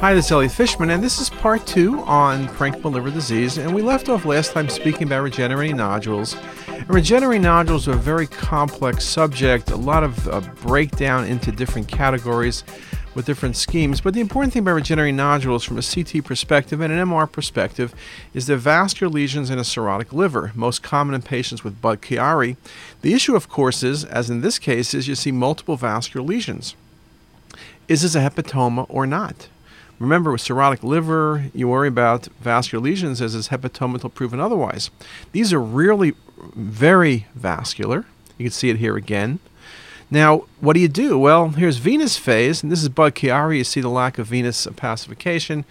Hi, this is Elliot Fishman, and this is part two on parenchymal liver disease. And we left off last time speaking about regenerating nodules. And regenerating nodules are a very complex subject, a lot of uh, breakdown into different categories with different schemes. But the important thing about regenerating nodules from a CT perspective and an MR perspective is the vascular lesions in a cirrhotic liver, most common in patients with Budd-Chiari. The issue, of course, is, as in this case, is you see multiple vascular lesions. Is this a hepatoma or not? Remember, with cirrhotic liver, you worry about vascular lesions as is hepatoma until proven otherwise. These are really very vascular. You can see it here again. Now, what do you do? Well, here's venous phase, and this is Budd-Chiari. You see the lack of venous opacification.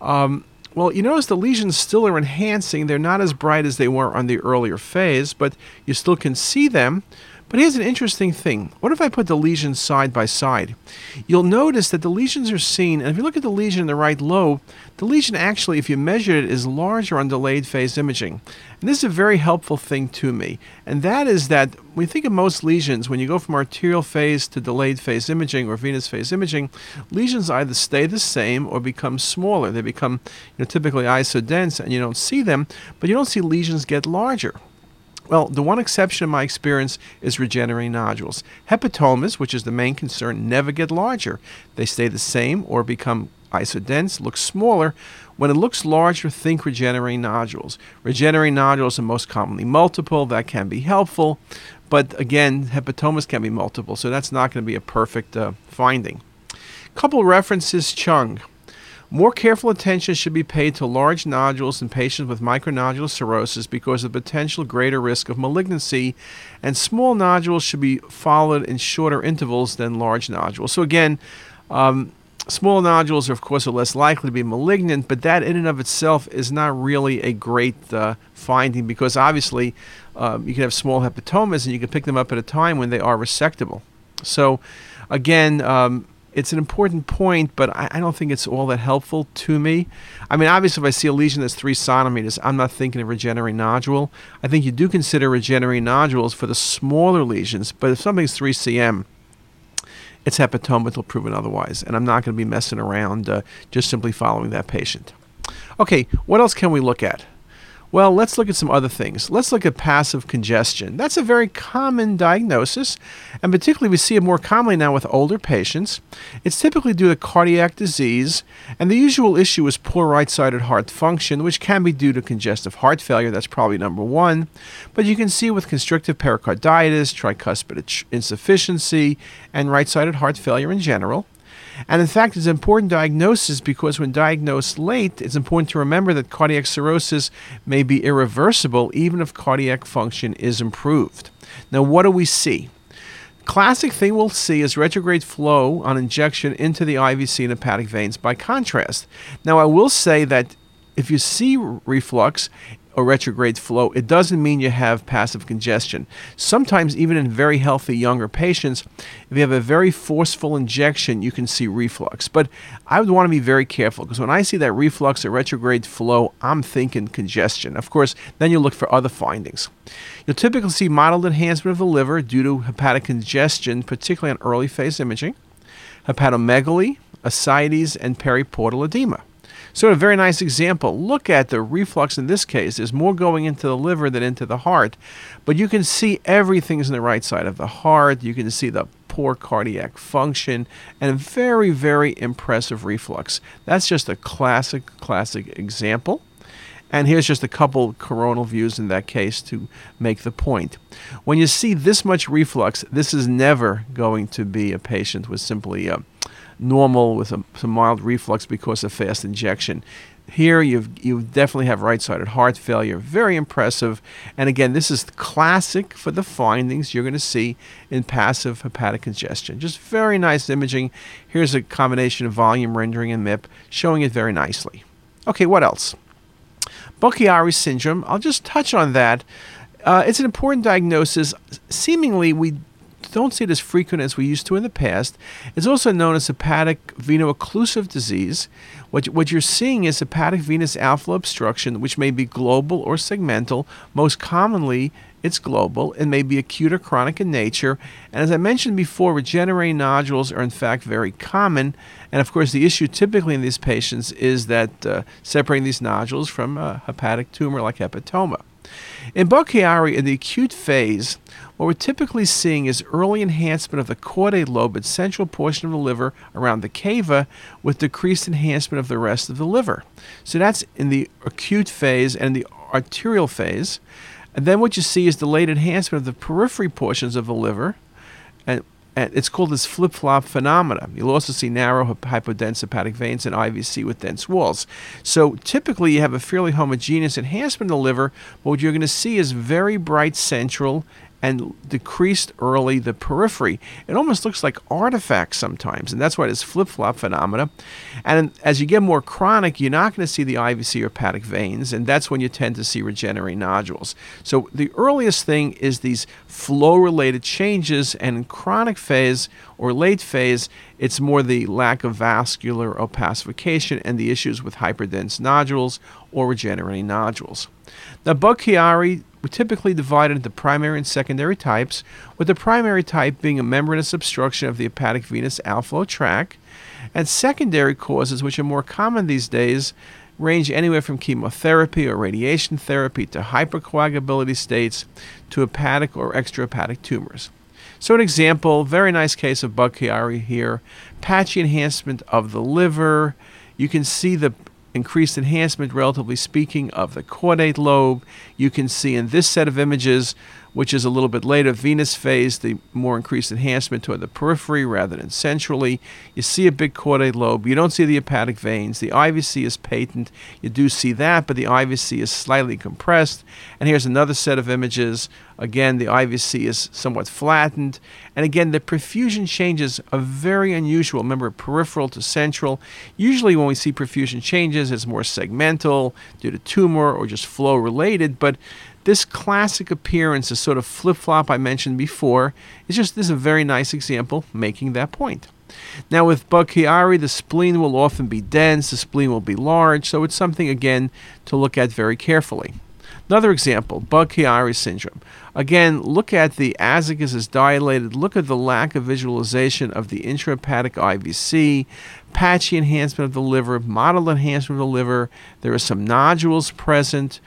Um, well, you notice the lesions still are enhancing. They're not as bright as they were on the earlier phase, but you still can see them. But here's an interesting thing. What if I put the lesions side by side? You'll notice that the lesions are seen, and if you look at the lesion in the right lobe, the lesion actually, if you measure it, is larger on delayed phase imaging. And this is a very helpful thing to me. And that is that we think of most lesions, when you go from arterial phase to delayed phase imaging or venous phase imaging, lesions either stay the same or become smaller. They become you know, typically isodense and you don't see them, but you don't see lesions get larger. Well, the one exception in my experience is regenerating nodules. Hepatomas, which is the main concern, never get larger. They stay the same or become isodense, look smaller. When it looks larger, think regenerating nodules. Regenerating nodules are most commonly multiple. That can be helpful. But again, hepatomas can be multiple, so that's not going to be a perfect uh, finding. Couple references Chung. More careful attention should be paid to large nodules in patients with micronodular cirrhosis because of the potential greater risk of malignancy, and small nodules should be followed in shorter intervals than large nodules. So, again, um, small nodules, are, of course, are less likely to be malignant, but that in and of itself is not really a great uh, finding because obviously um, you can have small hepatomas and you can pick them up at a time when they are resectable. So, again, um, it's an important point, but I, I, don't think it's all that helpful to me. I mean, obviously, if I see a lesion that's three centimeters, I'm not thinking of regenerating nodule. I think you do consider regenerating nodules for the smaller lesions, but if something's 3 cm, it's hepatoma until proven otherwise, and I'm not going to be messing around uh, just simply following that patient. Okay, what else can we look at? Well, let's look at some other things. Let's look at passive congestion. That's a very common diagnosis, and particularly we see it more commonly now with older patients. It's typically due to cardiac disease, and the usual issue is poor right sided heart function, which can be due to congestive heart failure. That's probably number one. But you can see with constrictive pericarditis, tricuspid insufficiency, and right sided heart failure in general. And in fact, it's an important diagnosis because when diagnosed late, it's important to remember that cardiac cirrhosis may be irreversible even if cardiac function is improved. Now, what do we see? Classic thing we'll see is retrograde flow on injection into the IVC and hepatic veins by contrast. Now, I will say that if you see reflux, or retrograde flow, it doesn't mean you have passive congestion. Sometimes, even in very healthy younger patients, if you have a very forceful injection, you can see reflux. But I would want to be very careful because when I see that reflux or retrograde flow, I'm thinking congestion. Of course, then you look for other findings. You'll typically see mild enhancement of the liver due to hepatic congestion, particularly on early phase imaging, hepatomegaly, ascites, and periportal edema. So, a very nice example. Look at the reflux in this case. There's more going into the liver than into the heart, but you can see everything's in the right side of the heart. You can see the poor cardiac function and a very, very impressive reflux. That's just a classic, classic example. And here's just a couple coronal views in that case to make the point. When you see this much reflux, this is never going to be a patient with simply a normal with a, some mild reflux because of fast injection. Here you you definitely have right-sided heart failure. Very impressive. And again, this is classic for the findings you're going to see in passive hepatic congestion. Just very nice imaging. Here's a combination of volume rendering and MIP showing it very nicely. Okay, what else? Budd-Chiari syndrome. I'll just touch on that. Uh, it's an important diagnosis. Seemingly, we don't see it as frequent as we used to in the past. It's also known as hepatic veno-occlusive disease. What, what you're seeing is hepatic venous outflow obstruction, which may be global or segmental. Most commonly, it's global. It may be acute or chronic in nature. And as I mentioned before, regenerating nodules are in fact very common. And of course, the issue typically in these patients is that uh, separating these nodules from a hepatic tumor like hepatoma. In Budd-Chiari, in the acute phase, what we're typically seeing is early enhancement of the caudate lobe and central portion of the liver around the cava with decreased enhancement of the rest of the liver. So that's in the acute phase and the arterial phase. And then what you see is delayed enhancement of the periphery portions of the liver. And, and it's called this flip flop phenomena. You'll also see narrow hypodense hepatic veins and IVC with dense walls. So typically you have a fairly homogeneous enhancement of the liver, but what you're going to see is very bright central and decreased early the periphery. It almost looks like artifacts sometimes, and that's why this flip flop phenomena. And as you get more chronic, you're not going to see the IVC or hepatic veins, and that's when you tend to see regenerating nodules. So the earliest thing is these flow related changes, and in chronic phase or late phase, it's more the lack of vascular opacification and the issues with hyperdense nodules or regenerating nodules. Now, Budd-Chiari we typically divide into primary and secondary types, with the primary type being a membranous obstruction of the hepatic venous outflow tract, and secondary causes, which are more common these days, range anywhere from chemotherapy or radiation therapy to hypercoagulability states to hepatic or extrahepatic tumors. So, an example, very nice case of Budd-Chiari here, patchy enhancement of the liver. You can see the increased enhancement, relatively speaking, of the caudate lobe. You can see in this set of images, which is a little bit later, venous phase, the more increased enhancement toward the periphery rather than centrally. You see a big caudate lobe. You don't see the hepatic veins. The IVC is patent. You do see that, but the IVC is slightly compressed. And here's another set of images. Again, the IVC is somewhat flattened. And again, the perfusion changes are very unusual. Remember, peripheral to central. Usually, when we see perfusion changes, it's more segmental due to tumor or just flow related. But this classic appearance, this sort of flip flop I mentioned before, is just this is a very nice example making that point. Now, with Budd-Chiari, the spleen will often be dense, the spleen will be large, so it's something again to look at very carefully. Another example, Budd-Chiari syndrome. Again, look at the azygos is dilated. Look at the lack of visualization of the intrahepatic IVC, patchy enhancement of the liver, mottled enhancement of the liver. There are some nodules present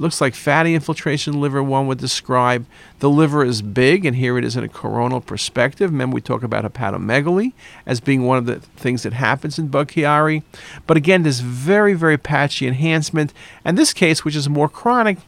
looks like fatty infiltration liver, one would describe. The liver is big, and here it is in a coronal perspective. Remember, we talk about hepatomegaly as being one of the things that happens in Budd-Chiari. But again, this very, very patchy enhancement. And this case, which is more chronic,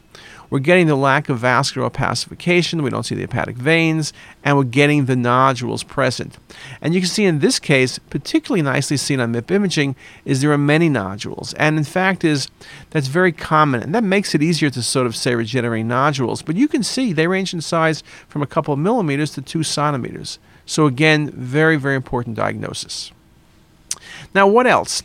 we're getting the lack of vascular opacification. We don't see the hepatic veins, and we're getting the nodules present. And you can see in this case, particularly nicely seen on MIP imaging, is there are many nodules. And in fact, is that's very common, and that makes it easier to sort of say regenerating nodules. But you can see they range in size from a couple of millimeters to two centimeters. So again, very, very important diagnosis. Now, what else?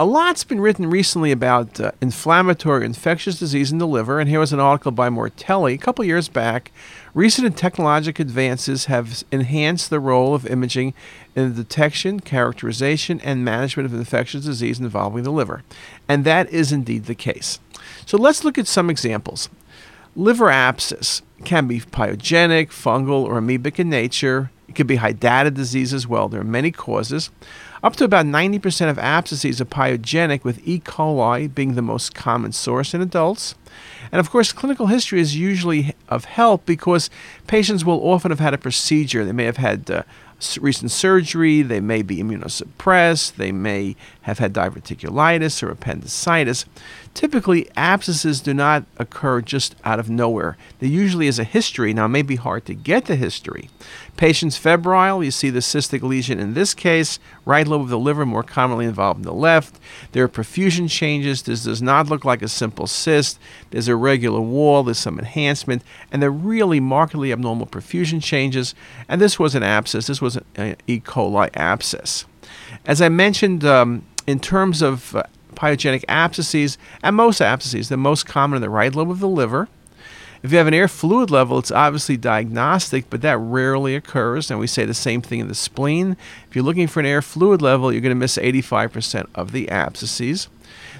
A lot's been written recently about uh, inflammatory infectious disease in the liver, and here was an article by Mortelé a couple years back. Recent technological advances have enhanced the role of imaging in the detection, characterization, and management of infectious disease involving the liver. And that is indeed the case. So let's look at some examples. Liver abscess can be pyogenic, fungal, or amoebic in nature. It could be hydatid disease as well. There are many causes. Up to about 90% of abscesses are pyogenic, with E. coli being the most common source in adults. And of course, clinical history is usually of help because patients will often have had a procedure. They may have had uh, recent surgery, they may be immunosuppressed, they may have had diverticulitis or appendicitis. Typically, abscesses do not occur just out of nowhere. There usually is a history. Now, it may be hard to get the history. Patients febrile, you see the cystic lesion in this case, right lobe of the liver more commonly involved in the left. There are perfusion changes. This does not look like a simple cyst. There's a regular wall, there's some enhancement, and there are really markedly abnormal perfusion changes. And this was an abscess. This was an E. coli abscess. As I mentioned, um, in terms of uh, pyogenic abscesses, and most abscesses, the most common in the right lobe of the liver. If you have an air fluid level, it's obviously diagnostic, but that rarely occurs. And we say the same thing in the spleen. If you're looking for an air fluid level, you're going to miss 85% of the abscesses.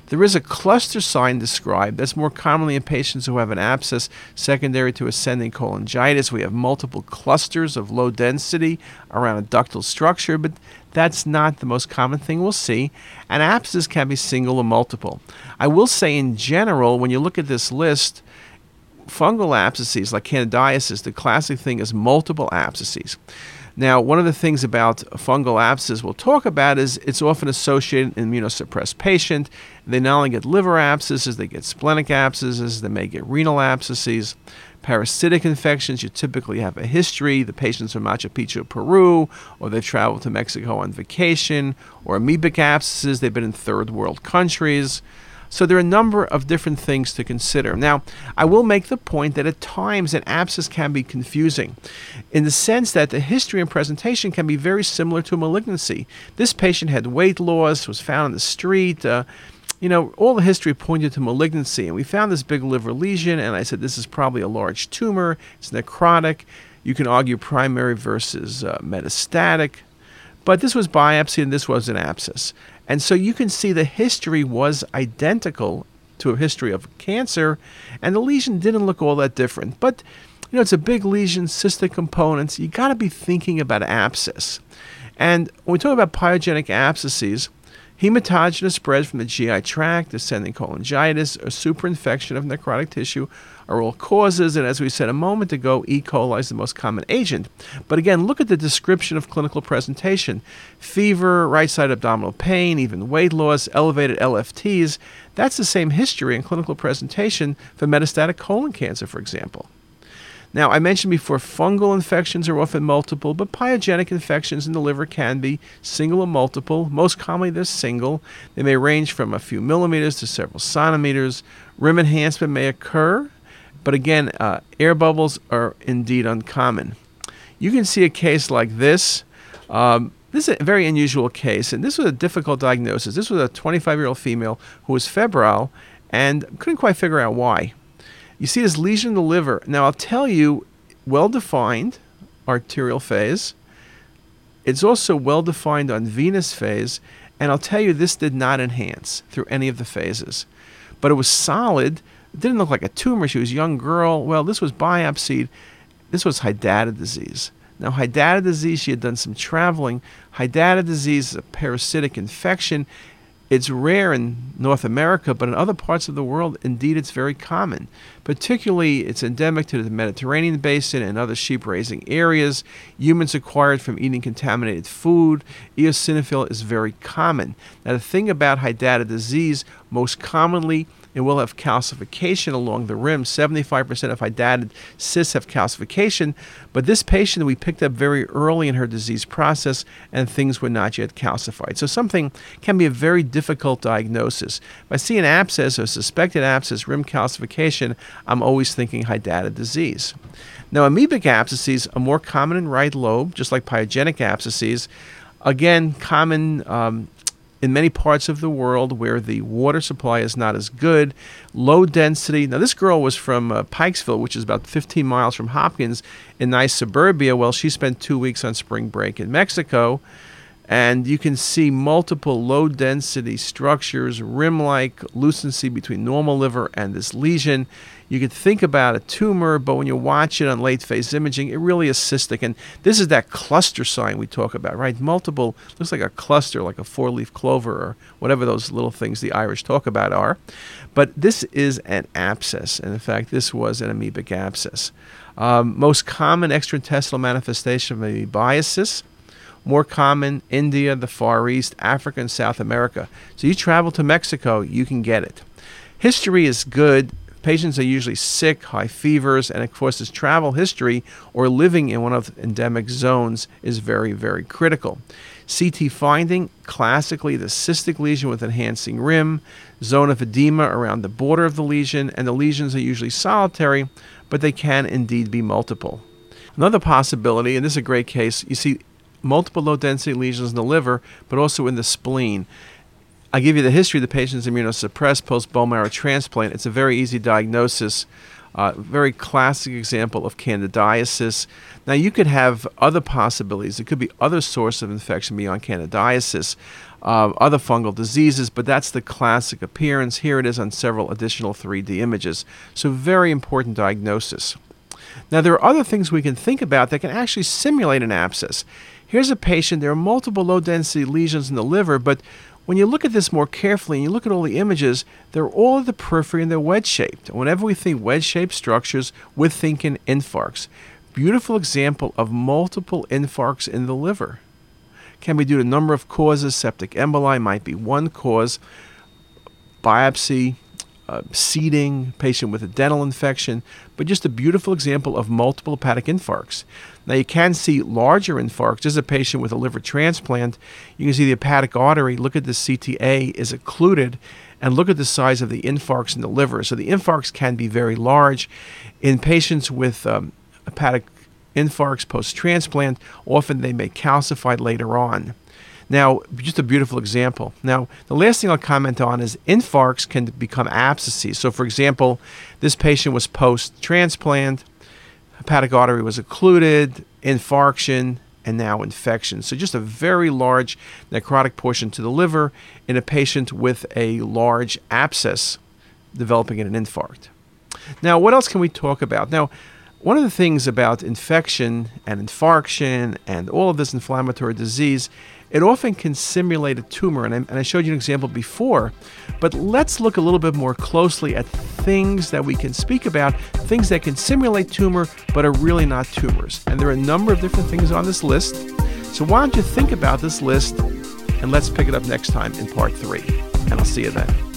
There is a cluster sign described that's more commonly in patients who have an abscess secondary to ascending cholangitis. We have multiple clusters of low density around a ductal structure, but that's not the most common thing we'll see. And abscesses can be single or multiple. I will say, in general, when you look at this list, fungal abscesses like candidiasis, the classic thing is multiple abscesses. Now, one of the things about fungal abscesses we'll talk about is it's often associated in immunosuppressed patient. They not only get liver abscesses, they get splenic abscesses, they may get renal abscesses. Parasitic infections, you typically have a history. The patient's from Machu Picchu, Peru, or they've traveled to Mexico on vacation, or amoebic abscesses, they've been in third world countries. So there are a number of different things to consider. Now, I will make the point that at times an abscess can be confusing in the sense that the history and presentation can be very similar to a malignancy. This patient had weight loss, was found on the street. Uh, you know, all the history pointed to malignancy, and we found this big liver lesion, and I said this is probably a large tumor. It's necrotic. You can argue primary versus uh, metastatic. But this was biopsy and this was an abscess. And so you can see the history was identical to a history of cancer, and the lesion didn't look all that different. But you know, it's a big lesion, cystic components. You got to be thinking about abscess. And when we talk about pyogenic abscesses, Hematogenous spread from the GI tract, ascending cholangitis, or superinfection of necrotic tissue are all causes, and as we said a moment ago, E. coli is the most common agent. But again, look at the description of clinical presentation fever, right side abdominal pain, even weight loss, elevated LFTs. That's the same history and clinical presentation for metastatic colon cancer, for example. Now, I mentioned before fungal infections are often multiple, but pyogenic infections in the liver can be single or multiple. Most commonly, they're single. They may range from a few millimeters to several centimeters. Rim enhancement may occur, but again, uh, air bubbles are indeed uncommon. You can see a case like this. Um, this is a very unusual case, and this was a difficult diagnosis. This was a 25 year old female who was febrile and couldn't quite figure out why. You see this lesion in the liver. Now, I'll tell you, well defined arterial phase. It's also well defined on venous phase. And I'll tell you, this did not enhance through any of the phases. But it was solid. It didn't look like a tumor. She was a young girl. Well, this was biopsied. This was Hydatid disease. Now, Hydatid disease, she had done some traveling. Hydatid disease is a parasitic infection. It's rare in North America, but in other parts of the world, indeed, it's very common. Particularly, it's endemic to the Mediterranean basin and other sheep raising areas. Humans acquired from eating contaminated food. Eosinophil is very common. Now, the thing about Hydatid disease, most commonly, it will have calcification along the rim. 75% of hydatid cysts have calcification, but this patient we picked up very early in her disease process and things were not yet calcified. So something can be a very difficult diagnosis. If I see an abscess or suspected abscess, rim calcification, I'm always thinking hydatid disease. Now, amoebic abscesses are more common in right lobe, just like pyogenic abscesses. Again, common um, in many parts of the world where the water supply is not as good, low density. Now, this girl was from uh, Pikesville, which is about 15 miles from Hopkins in nice suburbia. Well, she spent two weeks on spring break in Mexico and you can see multiple low density structures, rim like lucency between normal liver and this lesion. You could think about a tumor, but when you watch it on late phase imaging, it really is cystic. And this is that cluster sign we talk about, right? Multiple, looks like a cluster, like a four leaf clover or whatever those little things the Irish talk about are. But this is an abscess. And in fact, this was an amoebic abscess. Um, most common extraintestinal manifestation of amoebiasis more common India, the Far East, Africa, and South America. So you travel to Mexico, you can get it. History is good. Patients are usually sick, high fevers, and of course, this travel history or living in one of the endemic zones is very, very critical. CT finding classically the cystic lesion with enhancing rim, zone of edema around the border of the lesion, and the lesions are usually solitary, but they can indeed be multiple. Another possibility, and this is a great case, you see multiple low density lesions in the liver, but also in the spleen. I give you the history. Of the patient's immunosuppressed post bone marrow transplant. It's a very easy diagnosis. Uh, very classic example of candidiasis. Now, you could have other possibilities. It could be other source of infection beyond candidiasis, uh, other fungal diseases, but that's the classic appearance. Here it is on several additional 3D images. So, very important diagnosis. Now, there are other things we can think about that can actually simulate an abscess. Here's a patient, there are multiple low density lesions in the liver, but when you look at this more carefully and you look at all the images, they're all at the periphery and they're wedge shaped. Whenever we think wedge shaped structures, we're thinking infarcts. Beautiful example of multiple infarcts in the liver. Can be due to a number of causes. Septic emboli might be one cause. Biopsy, uh, seeding, patient with a dental infection, but just a beautiful example of multiple hepatic infarcts. Now, you can see larger infarcts. This is a patient with a liver transplant. You can see the hepatic artery. Look at the CTA is occluded, and look at the size of the infarcts in the liver. So, the infarcts can be very large. In patients with um, hepatic infarcts post transplant, often they may calcify later on. Now, just a beautiful example. Now, the last thing I'll comment on is infarcts can become abscesses. So, for example, this patient was post transplant, hepatic artery was occluded, infarction, and now infection. So, just a very large necrotic portion to the liver in a patient with a large abscess developing in an infarct. Now, what else can we talk about? Now, one of the things about infection and infarction and all of this inflammatory disease, it often can simulate a tumor. And I, and I, showed you an example before, but let's look a little bit more closely at things that we can speak about, things that can simulate tumor but are really not tumors. And there are a number of different things on this list. So why don't you think about this list and let's pick it up next time in part three. And I'll see you then.